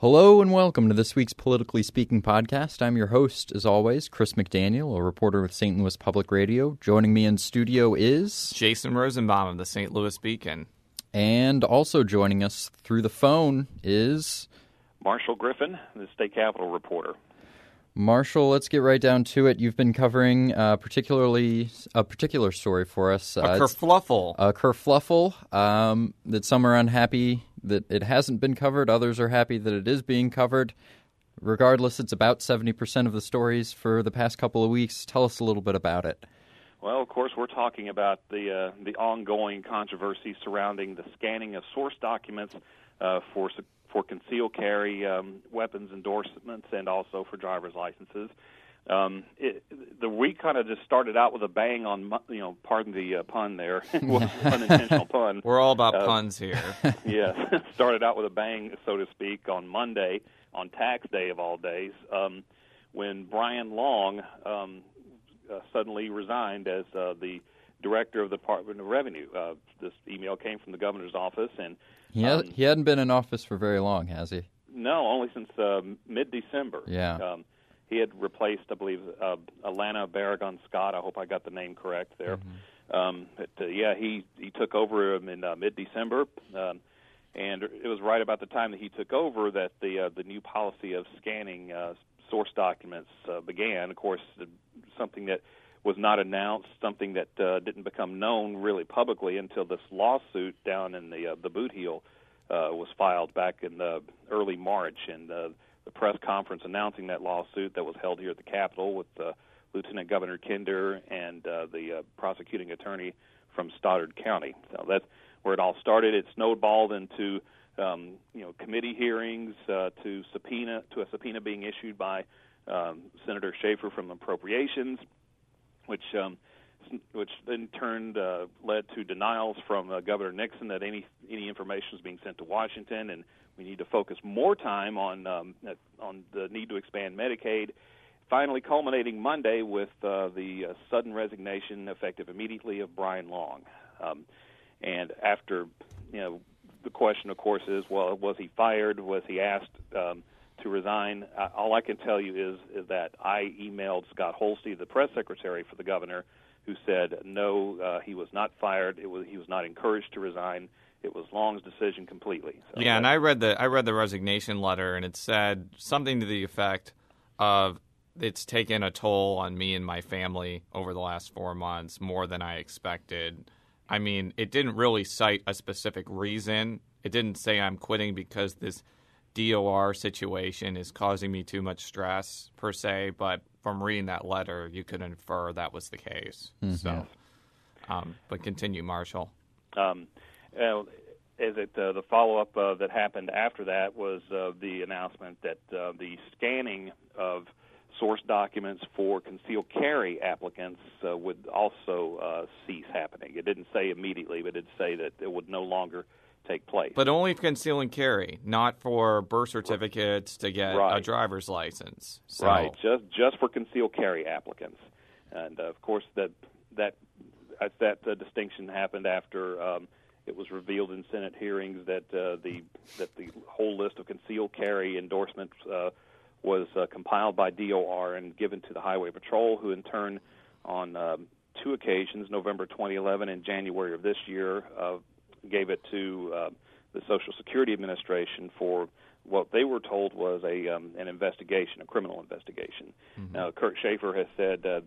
Hello and welcome to this week's Politically Speaking podcast. I'm your host, as always, Chris McDaniel, a reporter with St. Louis Public Radio. Joining me in studio is Jason Rosenbaum of the St. Louis Beacon. And also joining us through the phone is Marshall Griffin, the state capitol reporter. Marshall, let's get right down to it. You've been covering uh, particularly a particular story for us. Uh, a kerfluffle. A kerfluffle um, that some are unhappy that it hasn't been covered. Others are happy that it is being covered. Regardless, it's about 70% of the stories for the past couple of weeks. Tell us a little bit about it. Well, of course, we're talking about the uh, the ongoing controversy surrounding the scanning of source documents uh, for for concealed carry um, weapons endorsements and also for driver's licenses. Um, it, the week kind of just started out with a bang on, you know, pardon the uh, pun there, unintentional pun. We're all about uh, puns here. yes, started out with a bang, so to speak, on Monday, on tax day of all days, um, when Brian Long um, uh, suddenly resigned as uh, the director of the Department of Revenue. Uh, this email came from the governor's office, and he, had, um, he hadn't been in office for very long, has he? No, only since uh, mid-December. Yeah. Um, he had replaced, I believe, uh, Alana Barragan Scott. I hope I got the name correct there. Mm-hmm. Um, but uh, yeah, he he took over him in uh, mid-December, um, and it was right about the time that he took over that the uh, the new policy of scanning uh, source documents uh, began. Of course, something that was not announced, something that uh, didn't become known really publicly until this lawsuit down in the uh, the boot heel uh, was filed back in the early March, and uh, the press conference announcing that lawsuit that was held here at the Capitol with uh, Lieutenant Governor Kinder and uh, the uh, prosecuting attorney from Stoddard County. So that's where it all started. It snowballed into um, you know committee hearings uh, to subpoena to a subpoena being issued by um, Senator Schaefer from Appropriations which um, which then turned uh, led to denials from uh, Governor Nixon that any any information was being sent to Washington, and we need to focus more time on um, on the need to expand Medicaid. Finally, culminating Monday with uh, the uh, sudden resignation, effective immediately, of Brian Long. Um, and after, you know, the question, of course, is, well, was he fired? Was he asked um, to resign. Uh, all I can tell you is is that I emailed Scott Holste, the press secretary for the governor, who said no, uh, he was not fired. It was he was not encouraged to resign. It was Long's decision completely. So yeah, and I read the I read the resignation letter, and it said something to the effect of it's taken a toll on me and my family over the last four months more than I expected. I mean, it didn't really cite a specific reason. It didn't say I'm quitting because this DOR situation is causing me too much stress per se, but from reading that letter, you could infer that was the case. Mm-hmm. So, um, but continue, Marshall. Um, uh, as it uh, the follow up uh, that happened after that was uh, the announcement that uh, the scanning of source documents for concealed carry applicants uh, would also cease happening. It didn't say immediately, but it did say that it would no longer take place. But only for conceal and carry, not for birth certificates to get right. a driver's license. So. Right, just just for concealed carry applicants, and uh, of course that that that uh, distinction happened after um, it was revealed in Senate hearings that uh, the that the whole list of concealed carry endorsements uh, was uh, compiled by DOR and given to the Highway Patrol, who in turn on um, two occasions, November 2011 and January of this year, uh, gave it to uh, the Social Security Administration for what they were told was a um, an investigation, a criminal investigation. Mm-hmm. Now, Kurt Schaefer has said, uh,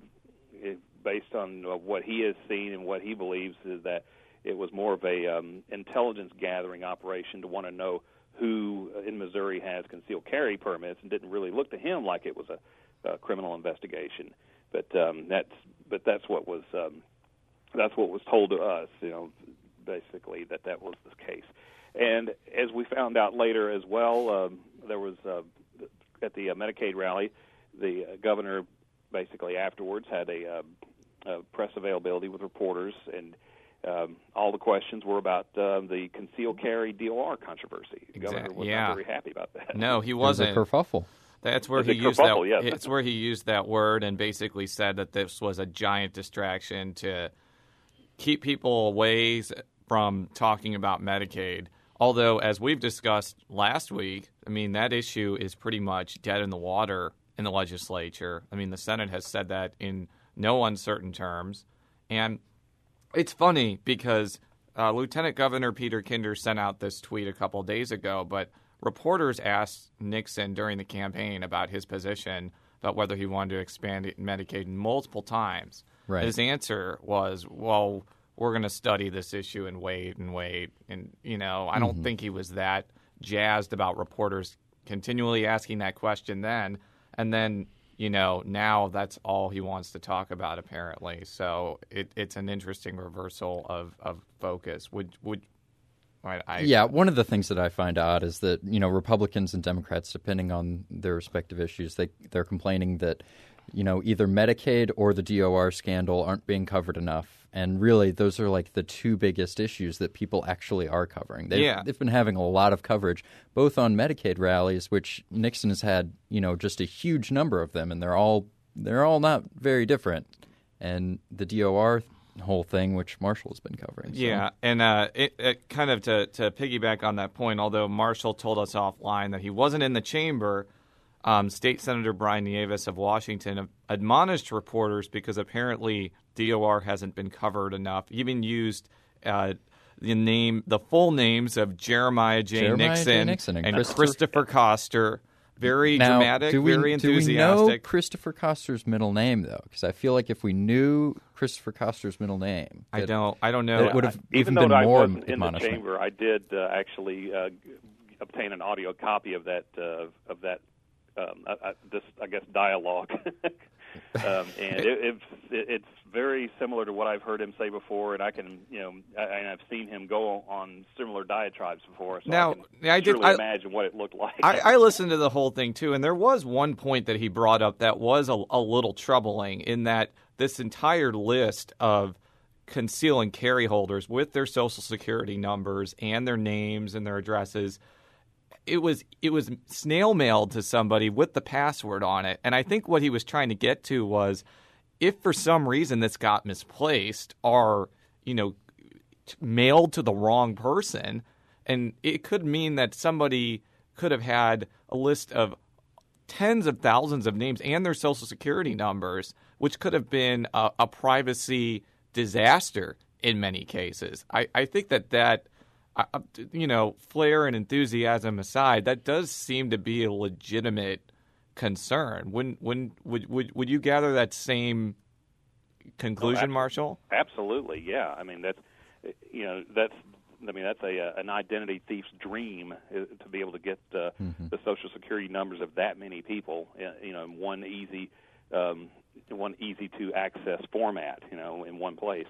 it, based on uh, what he has seen and what he believes, is that it was more of a um, intelligence gathering operation to want to know who in Missouri has concealed carry permits, and didn't really look to him like it was a, a criminal investigation. But um, that's but that's what was um, that's what was told to us. You know, basically that that was the case. And as we found out later as well, um, there was uh, at the uh, Medicaid rally, the uh, governor basically afterwards had a, uh, a press availability with reporters, and um, all the questions were about uh, the concealed carry DOR controversy. The exactly. governor was yeah. not very happy about that. No, he wasn't. It was a kerfuffle. That's where he used that. Yes. It's where he used that word and basically said that this was a giant distraction to keep people away from talking about Medicaid. Although, as we've discussed last week, I mean, that issue is pretty much dead in the water in the legislature. I mean, the Senate has said that in no uncertain terms. And it's funny because uh, Lieutenant Governor Peter Kinder sent out this tweet a couple days ago, but reporters asked Nixon during the campaign about his position about whether he wanted to expand Medicaid multiple times. Right. His answer was, well, we're going to study this issue and wait and wait. And, you know, I don't think he was that jazzed about reporters continually asking that question then. And then, you know, now that's all he wants to talk about, apparently. So it, it's an interesting reversal of, of focus. Would, would, I, I, Yeah, one of the things that I find odd is that you know Republicans and Democrats, depending on their respective issues, they they're complaining that you know either Medicaid or the DOR scandal aren't being covered enough, and really those are like the two biggest issues that people actually are covering. They've, Yeah. they've been having a lot of coverage, both on Medicaid rallies, which Nixon has had you know just a huge number of them, and they're all they're all not very different, and the DOR whole thing, which Marshall has been covering. so- Yeah, and uh, it, it kind of to, to piggyback on that point, although Marshall told us offline that he wasn't in the chamber, um, State Senator Brian Nieves of Washington admonished reporters because apparently DOR hasn't been covered enough. He even used uh, the name, the full names of Jeremiah J. Jeremiah J. Nixon, Nixon and and Christopher- Christopher Koster. Very Now, dramatic, do we, very Do we know. Christopher Koster's middle name though? Because I feel like if we knew Christopher Koster's middle name, I don't, I don't know. that would have even even though been I more wasn't in the chamber, I did uh, actually uh, obtain an audio copy of that uh, of that um, I, I, this I guess dialogue, um, and it, it's it, it's very similar to what I've heard him say before, and I can you know I, and I've seen him go on similar diatribes before, so Now, I I did- I- imagine what it looked like. I, I listened to the whole thing too, and there was one point that he brought up that was a, a little troubling in that this entire list of conceal and carry holders with their social security numbers and their names and their addresses it was it was snail mailed to somebody with the password on it. And i think what he was trying to get to was if for some reason this got misplaced or you know mailed to the wrong person and it could mean that somebody could have had a list of tens of thousands of names and their social security numbers which could have been a, a privacy disaster in many cases. I, I think that that you know, flair and enthusiasm aside, that does seem to be a legitimate concern. When when would would would you gather that same conclusion, ab- Marshall? Absolutely, yeah. I mean that's you know that's I mean that's a an identity thief's dream uh, to be able to get uh, the social security numbers of that many people, uh, you know, in one easy um, one easy to access format, you know, in one place.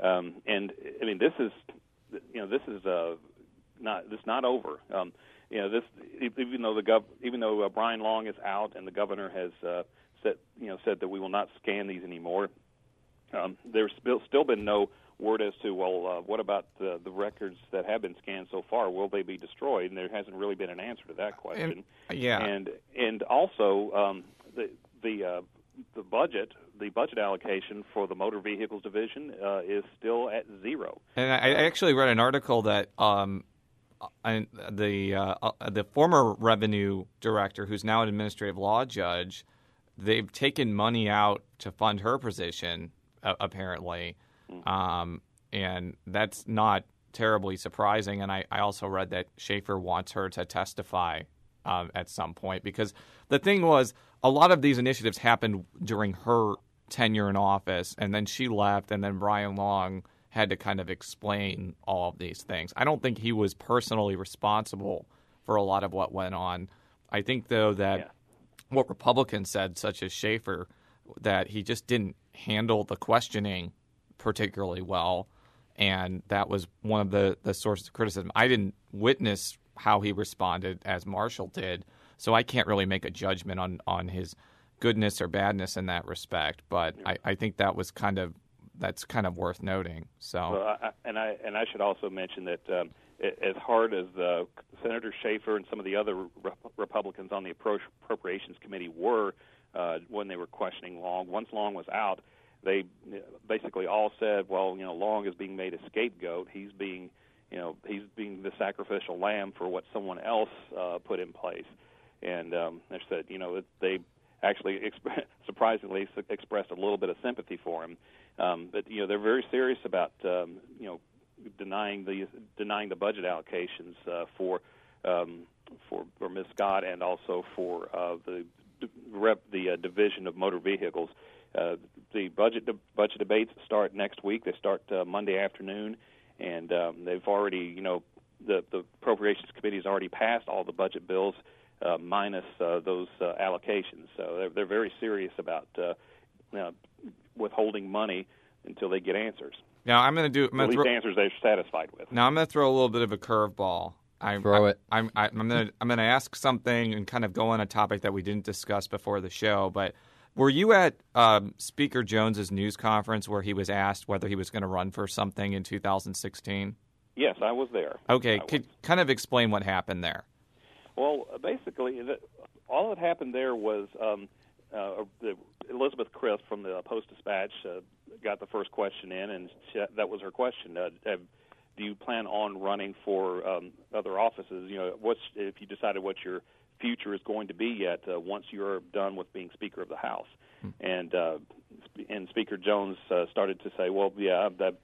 Um, and I mean this is you know this is uh, not this not over. Um, you know this even though the gov even though uh, Brian Long is out and the governor has uh, said you know said that we will not scan these anymore. Um, there's still, still been no word as to well, uh, what about the, the records that have been scanned so far? Will they be destroyed? And there hasn't really been an answer to that question. yeah. And and also um, the the uh, the budget the budget allocation for the motor vehicles division uh, is still at zero. And I, I actually read an article that um, I, the uh, uh, the former revenue director, who's now an administrative law judge, they've taken money out to fund her position, uh, apparently, um, and that's not terribly surprising. And I, I also read that Schaefer wants her to testify um, at some point because the thing was a lot of these initiatives happened during her tenure in office, and then she left, and then Brian Long had to kind of explain all of these things. I don't think he was personally responsible for a lot of what went on. I think though that Yeah. what Republicans said, such as Schaefer, that he just didn't handle the questioning particularly well, and that was one of the the sources of criticism. I didn't witness how he responded as Marshall did, so I can't really make a judgment on on his goodness or badness in that respect. But I, I think that was kind of that's kind of worth noting. So Well, I, and I and I should also mention that um, as hard as uh, Senator Schaefer and some of the other Re- Republicans on the Appro- Appropriations Committee were uh, when they were questioning Long, once Long was out, they basically all said, "Well, you know, Long is being made a scapegoat. He's being you know he's being the sacrificial lamb for what someone else uh, put in place. And um, they said, you know, they actually exp- surprisingly expressed a little bit of sympathy for him. Um, but you know, they're very serious about um, you know denying the denying the budget allocations uh, for um, for for Ms. Scott and also for uh, the rep the uh, division of motor vehicles. Uh, the budget de- budget debates start next week. They start uh, Monday afternoon, and um, they've already you know the the appropriations committee has already passed all the budget bills minus uh, those uh, allocations. So they're they're very serious about uh, uh, withholding money until they get answers. Now I'm going to do I'm At least throw, answers they're satisfied with. now I'm going to throw a little bit of a curveball. I'm, Throw I'm, it. I'm, I'm, I'm going to I'm going to ask something and kind of go on a topic that we didn't discuss before the show. But were you at um, Speaker Jones's news conference where he was asked whether he was going to run for something in 2016? Yes, I was there. Okay, I could kind of explain what happened there. Well, basically, the, all that happened there was um, uh, the, Elizabeth Crisp from the Post Dispatch uh, got the first question in, and she, that was her question. Uh, have, do you plan on running for um, other offices? You know, what's if you decided what your future is going to be yet uh, once you're done with being Speaker of the House? And uh, and Speaker Jones uh, started to say, well, yeah, that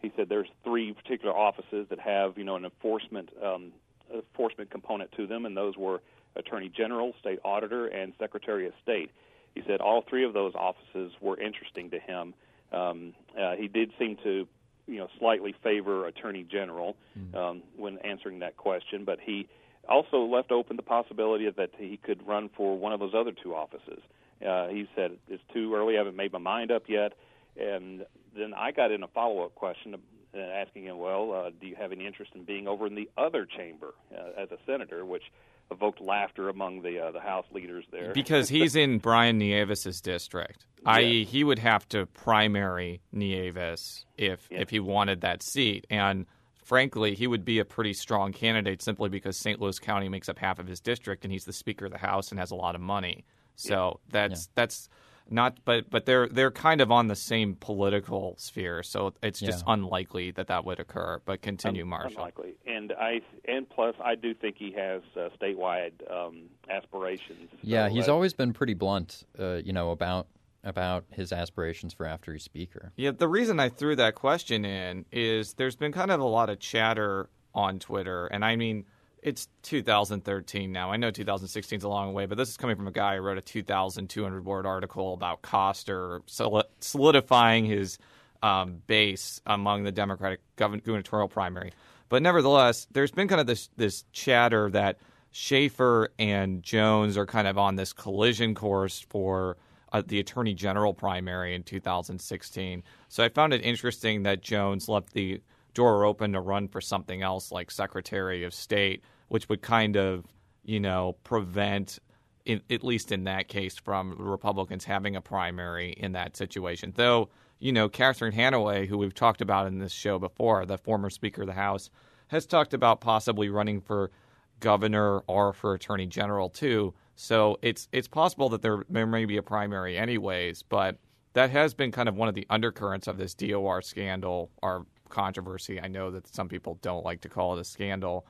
he said there's three particular offices that have you know an enforcement um, enforcement component to them, and those were Attorney General, State Auditor, and Secretary of State. He said all three of those offices were interesting to him. Um, uh, he did seem to, you know, slightly favor Attorney General um, when answering that question, but he also left open the possibility that he could run for one of those other two offices. Uh, he said it's too early; I haven't made my mind up yet. And then I got in a follow-up question uh, asking him, "Well, uh, do you have any interest in being over in the other chamber uh, as a senator?" Which evoked laughter among the uh, the House leaders there. Because he's in Brian Nieves' district, i.e., he would have to primary Nieves if Yeah. if he wanted that seat, and frankly, he would be a pretty strong candidate simply because St. Louis County makes up half of his district, and he's the Speaker of the House and has a lot of money. So that's that's not, but but they're they're kind of on the same political sphere, so it's just Yeah. unlikely that that would occur. But continue, Un- Marshall. Unlikely, and I and plus I do think he has uh, statewide um, aspirations. Yeah, So, he's uh, always been pretty blunt, uh, you know, about about his aspirations for after he's speaker. Yeah, the reason I threw that question in is there's been kind of a lot of chatter on Twitter, and I mean, it's 2013 now. I know 2016 is a long way, but this is coming from a guy who wrote a 2,200 word article about Koster soli- solidifying his um, base among the Democratic gubernatorial primary. But nevertheless, there's been kind of this this chatter that Schaefer and Jones are kind of on this collision course for uh, the Attorney General primary in 2016. So I found it interesting that Jones left the door open to run for something else like Secretary of State, which would kind of, you know, prevent, in, at least in that case, from Republicans having a primary in that situation. Though, you know, Catherine Hanaway, who we've talked about in this show before, the former Speaker of the House, has talked about possibly running for governor or for attorney general too. So it's it's possible that there there may be a primary anyways, but that has been kind of one of the undercurrents of this DOR scandal or controversy. I know that some people don't like to call it a scandal.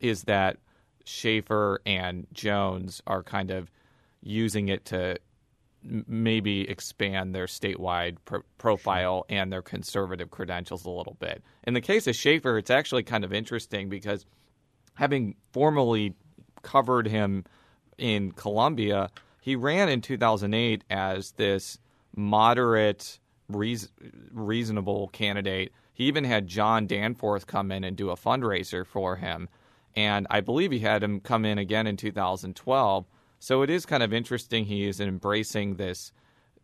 Is that Schaefer and Jones are kind of using it to maybe expand their statewide pro- profile and their conservative credentials a little bit. In the case of Schaefer, it's actually kind of interesting because having formally covered him in Columbia, he ran in 2008 as this moderate, reas- reasonable candidate. He even had John Danforth come in and do a fundraiser for him. And I believe he had him come in again in 2012. So it is kind of interesting he is embracing this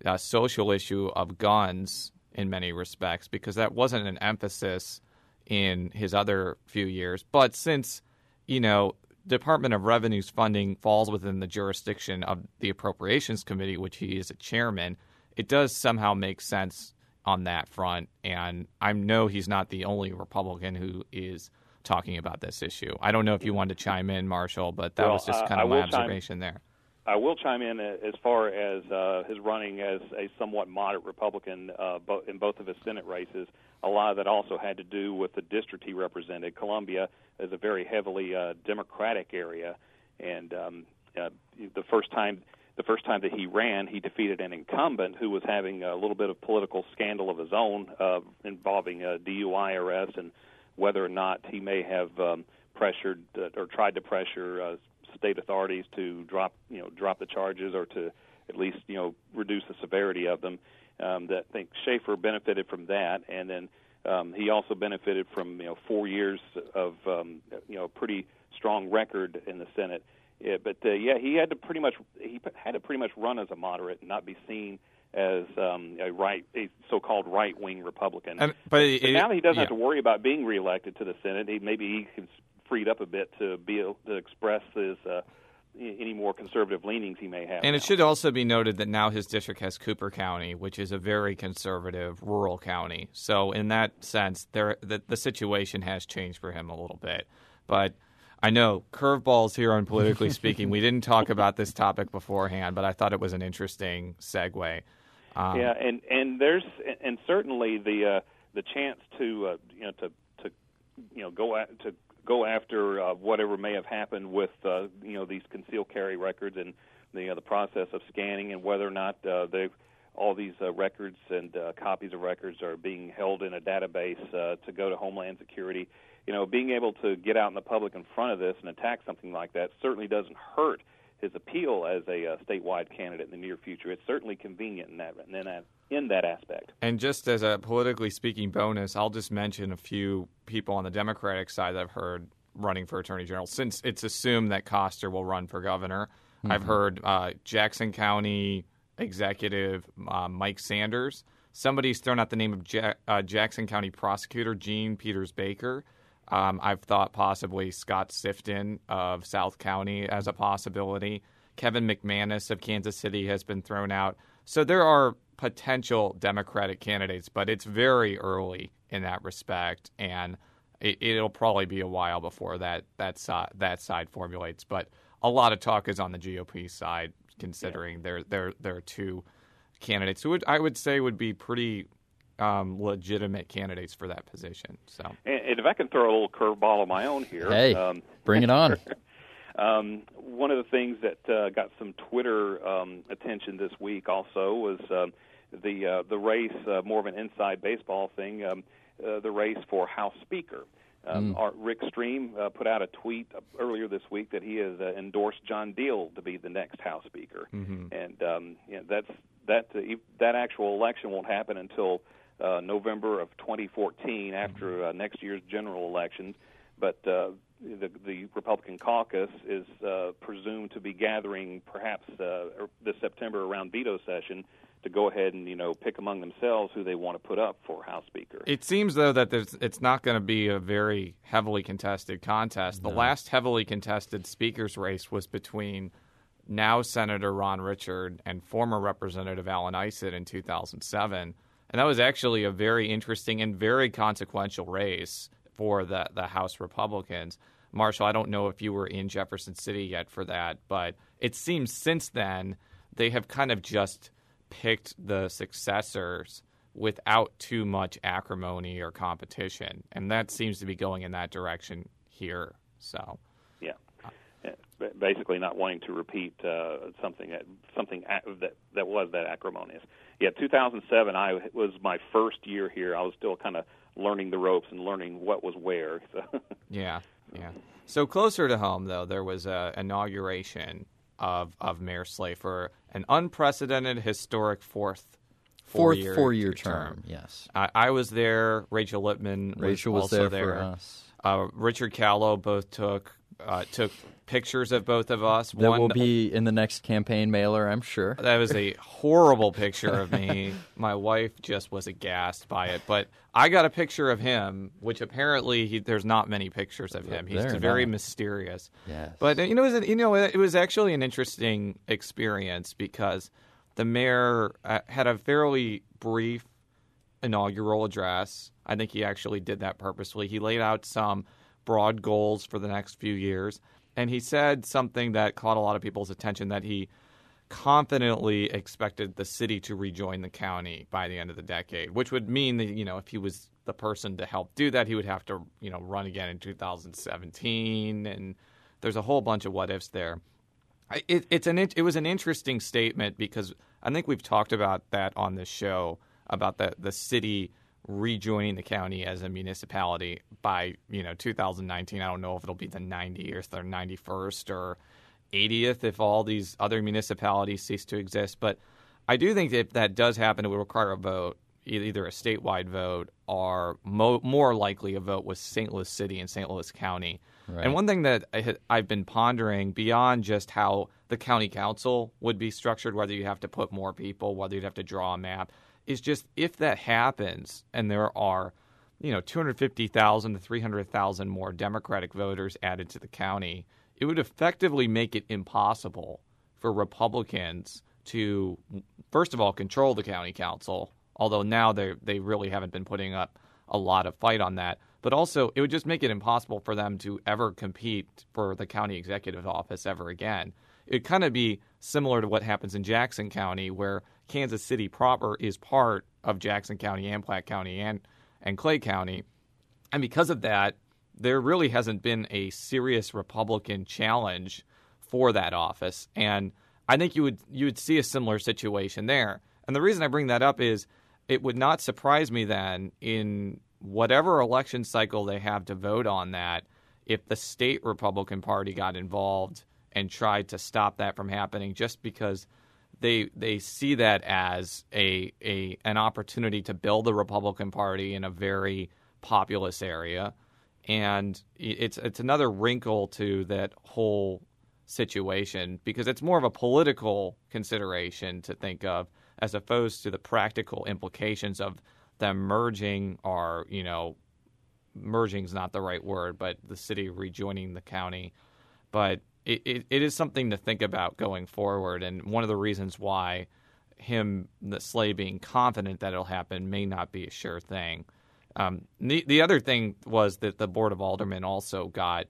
uh, social issue of guns in many respects because that wasn't an emphasis in his other few years. But since, you know, Department of Revenue's funding falls within the jurisdiction of the Appropriations Committee, which he is a chairman, it does somehow make sense on that front. And I know he's not the only Republican who is talking about this issue. I don't know if you wanted to chime in, Marshall, but that Well, was just kind of my will chime- observation there. I will chime in as far as uh, his running as a somewhat moderate Republican uh, in both of his Senate races. A lot of that also had to do with the district he represented. Columbia is a very heavily uh, Democratic area, and um, uh, the first time the first time that he ran, he defeated an incumbent who was having a little bit of political scandal of his own uh, involving a DUI arrest and whether or not he may have um, pressured uh, or tried to pressure uh, state authorities to drop you know drop the charges or to at least you know reduce the severity of them. Um, that I think Schaefer benefited from that, and then um, he also benefited from you know four years of um, you know pretty strong record in the Senate. Yeah, but uh, yeah, he had to pretty much he had to pretty much run as a moderate and not be seen as um, a right, a so-called right-wing Republican. And, but, it, but now he doesn't yeah. have to worry about being reelected to the Senate. He maybe he can freed up a bit to be able to express his uh, any more conservative leanings he may have. And now. it should also be noted that now his district has Cooper County, which is a very conservative rural county. So in that sense, there the, the situation has changed for him a little bit. But I know curveballs here on politically speaking. We didn't talk about this topic beforehand, but I thought it was an interesting segue. Um, yeah, and and there's and certainly the uh, the chance to uh, you know to to you know go at, to go after uh, whatever may have happened with uh, you know these concealed carry records and the uh, the process of scanning and whether or not uh, they all these uh, records and uh, copies of records are being held in a database uh, to go to Homeland Security. You know, being able to get out in the public in front of this and attack something like that certainly doesn't hurt his appeal as a uh, statewide candidate in the near future. It's certainly convenient in that in that in that aspect. And just as a politically speaking bonus, I'll just mention a few people on the Democratic side that I've heard running for Attorney General. Since it's assumed that Koster will run for governor, mm-hmm. I've heard uh, Jackson County Executive uh, Mike Sanders. Somebody's thrown out the name of ja- uh, Jackson County Prosecutor Jean Peters Baker. Um, I've thought possibly Scott Sifton of South County as a possibility. Kevin McManus of Kansas City has been thrown out. So there are potential Democratic candidates, but it's very early in that respect, and it, will probably be a while before that that side that side formulates. But a lot of talk is on the GOP side, considering yeah. there there there are two candidates who would I would say would be pretty um, legitimate candidates for that position. So, and, and, if I can throw a little curveball of my own here, hey, um, bring it on. um, one of the things that uh, got some Twitter um, attention this week also was um, the uh, the race, uh, more of an inside baseball thing, um, uh, the race for House Speaker. Um, mm. Rick Stream uh, put out a tweet earlier this week that he has uh, endorsed John Diehl to be the next House Speaker, mm-hmm. and um, you know, that's that uh, that actual election won't happen until uh, November of 2014 after mm-hmm. uh, next year's general elections. But uh, the, the Republican caucus is uh, presumed to be gathering perhaps uh, this September around veto session to go ahead and you know pick among themselves who they want to put up for House Speaker. It seems though that there's it's not going to be a very heavily contested contest. No. The last heavily contested speaker's race was between now Senator Ron Richard and former Representative Alan Icet in 2007. And that was actually a very interesting and very consequential race for the, the House Republicans. Marshall, I don't know if you were in Jefferson City yet for that, but it seems since then they have kind of just picked the successors without too much acrimony or competition. And that seems to be going in that direction here. So basically not wanting to repeat uh, something that something that that was that acrimonious. Yeah, 2007. I was my first year here. I was still kind of learning the ropes and learning what was where. So. yeah, yeah. So closer to home, though, there was a inauguration of of Mayor Slay for an unprecedented, historic fourth. Fourth four-year, four-year term. term. Yes, I, I, was there. Rachel Lippman. Rachel was, was there, there, for us. Uh, Richard Callow both took uh, took pictures of both of us. That One, will be in the next campaign mailer, I'm sure. That was a horrible picture of me. My wife just was aghast by it. But I got a picture of him, which apparently he, there's not many pictures of him. He's They're very not. mysterious. Yes. But you know, it was, you know, it was actually an interesting experience because the mayor uh, had a fairly brief inaugural address. I think he actually did that purposefully. He laid out some broad goals for the next few years. and he said something that caught a lot of people's attention that he confidently expected the city to rejoin the county by the end of the decade, which would mean that you know if he was the person to help do that, he would have to you know run again in 2017, and there's a whole bunch of what ifs there. It, it's an it was an interesting statement because I think we've talked about that on this show about the the city rejoining the county as a municipality by you know 2019. I don't know if it'll be the 90th or 91st or 80th if all these other municipalities cease to exist. But I do think that if that does happen, it would require a vote, either a statewide vote or mo- more likely a vote with St. Louis City and St. Louis County. Right. And one thing that I, I've been pondering beyond just how the county council would be structured, whether you have to put more people, whether you'd have to draw a map, is just if that happens and there are, you know, 250,000 to 300,000 more Democratic voters added to the county, it would effectively make it impossible for Republicans to, first of all, control the county council, although now they they really haven't been putting up a lot of fight on that. But also, it would just make it impossible for them to ever compete for the county executive office ever again. It'd kind of be similar to what happens in Jackson County, where Kansas City proper is part of Jackson County and Platte County and, and Clay County. And because of that, there really hasn't been a serious Republican challenge for that office. And I think you would you would see a similar situation there. And the reason I bring that up is it would not surprise me then in whatever election cycle they have to vote on that if the state Republican Party got involved and tried to stop that from happening just because they they see that as a a an opportunity to build the Republican Party in a very populous area. And it's it's another wrinkle to that whole situation because it's more of a political consideration to think of as opposed to the practical implications of them merging or you know merging is not the right word but the city rejoining the county. But it, it, it is something to think about going forward and one of the reasons why him the Slay being confident that it'll happen may not be a sure thing um, the the other thing was that the board of aldermen also got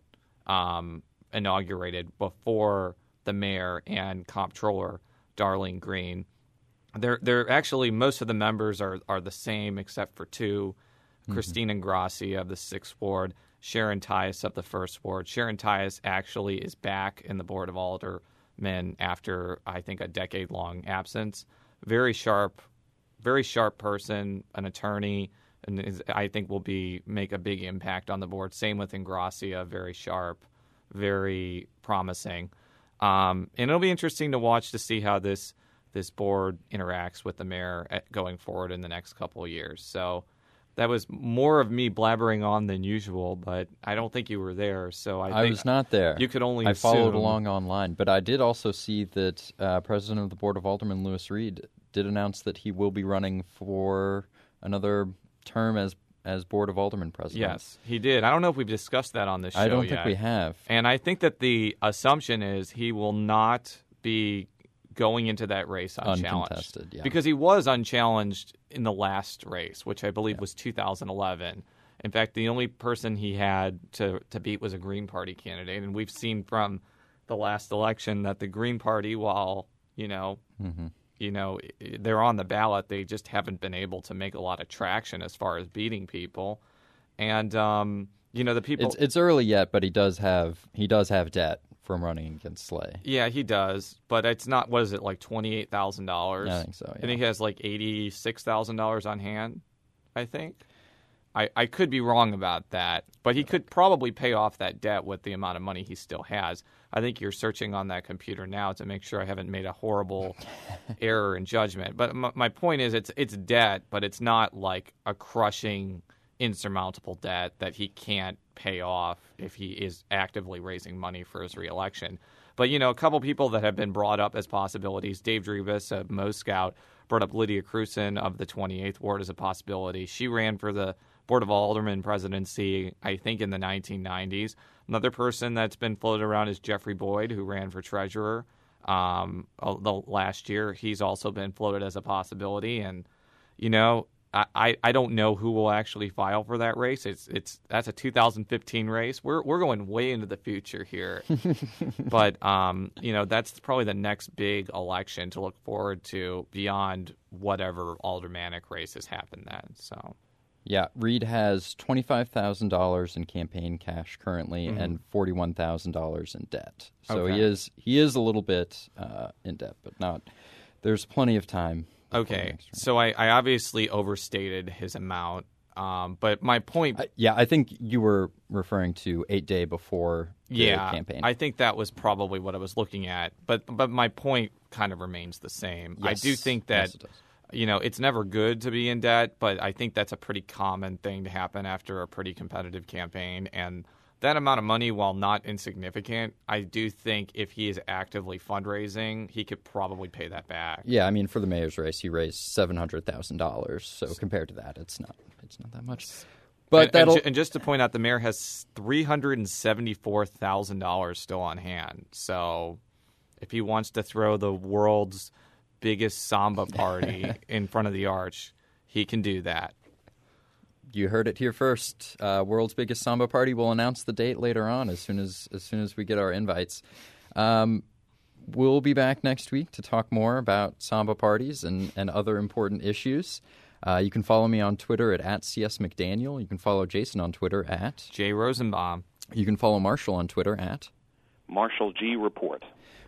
um, inaugurated before the mayor and comptroller Darlene Green. They're they're actually most of the members are are the same except for 2 mm-hmm. Christine Ingrassia of the sixth ward, Sharon Tyus of the first ward. Sharon Tyus actually is back in the board of aldermen after I think a decade long absence. Very sharp, very sharp person, an attorney and is, I think will be make a big impact on the board. Same with Ingrassia, very sharp, very promising. Um, and it'll be interesting to watch to see how this this board interacts with the mayor at, going forward in the next couple of years. So that was more of me blabbering on than usual, but I don't think you were there. So I, I was not there. You could only I assume. followed along online, but I did also see that uh, President of the Board of Aldermen Lewis Reed did announce that he will be running for another term as as Board of Aldermen president. Yes, he did. I don't know if we've discussed that on this show I don't yet. think we have. And I think that the assumption is he will not be going into that race unchallenged. Yeah. Because he was unchallenged in the last race, which I believe yeah. was 2011. In fact, the only person he had to, to beat was a Green Party candidate. And we've seen from the last election that the Green Party, while, you know, mm-hmm you know they're on the ballot. They just haven't been able to make a lot of traction as far as beating people. And um, you know the people. It's, it's early yet, but he does have he does have debt from running against Slay. Yeah, he does, but it's not. What is it like twenty eight thousand dollars? I think so. Yeah. And he has like eighty six thousand dollars on hand. I think. I, I could be wrong about that, but he could probably pay off that debt with the amount of money he still has. I think you're searching on that computer now to make sure I haven't made a horrible error in judgment. But my, my point is, it's it's debt, but it's not like a crushing, insurmountable debt that he can't pay off if he is actively raising money for his reelection. But you know, a couple people that have been brought up as possibilities: Dave Drebes of Mo Scout brought up Lyda Krewson of the 28th Ward as a possibility. She ran for the Board of Aldermen presidency, I think, in the 1990s. Another person that's been floated around is Jeffrey Boyd, who ran for treasurer um, the last year. He's also been floated as a possibility. And, you know, I, I, don't know who will actually file for that race. It's it's that's a 2015 race. We're we're going way into the future here, but um, you know that's probably the next big election to look forward to beyond whatever aldermanic races happen then. So Yeah, Reed has twenty-five thousand dollars in campaign cash currently, and forty-one thousand dollars in debt. So he is he is a little bit uh, in debt, but not. There's plenty of time. Okay, so I, I obviously overstated his amount, um, but my point I- yeah, I think you were referring to eight day before the yeah, campaign. I think that was probably what I was looking at. But but my point kind of remains the same. I do think that Yes, you know it's never good to be in debt, but I think that's a pretty common thing to happen after a pretty competitive campaign and. That amount of money, while not insignificant, I do think if he is actively fundraising, he could probably pay that back. Yeah, I mean, for the mayor's race, he raised seven hundred thousand dollars. So compared to that, it's not it's not that much. But and, and that'll and just to point out, the mayor has three hundred and seventy-four thousand dollars still on hand. So, if he wants to throw the world's biggest samba party in front of the arch, he can do that. You heard it here first. Uh, world's biggest samba party. We'll announce the date later on as soon as as soon as we get our invites. Um, we'll be back next week to talk more about samba parties and, and other important issues. Uh, you can follow me on Twitter at, at csmcdaniel. You can follow Jason on Twitter at. Jay Rosenbaum. You can follow Marshall on Twitter at. Marshall G. Report.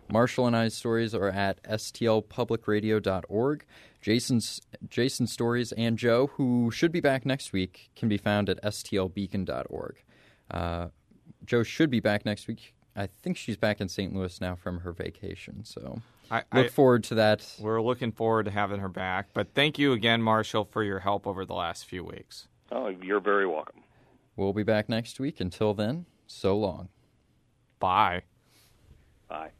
Marshall and I's stories are at stlpublicradio.org. Jason's Jason's stories and Joe, who should be back next week, can be found at stlbeacon.org. Uh, Joe should be back next week. I think she's back in St. Louis now from her vacation, so I, look I, forward to that. we're looking forward to having her back. But thank you again, Marshall, for your help over the last few weeks. Oh, you're very welcome. We'll be back next week. Until then, so long. Bye. Bye.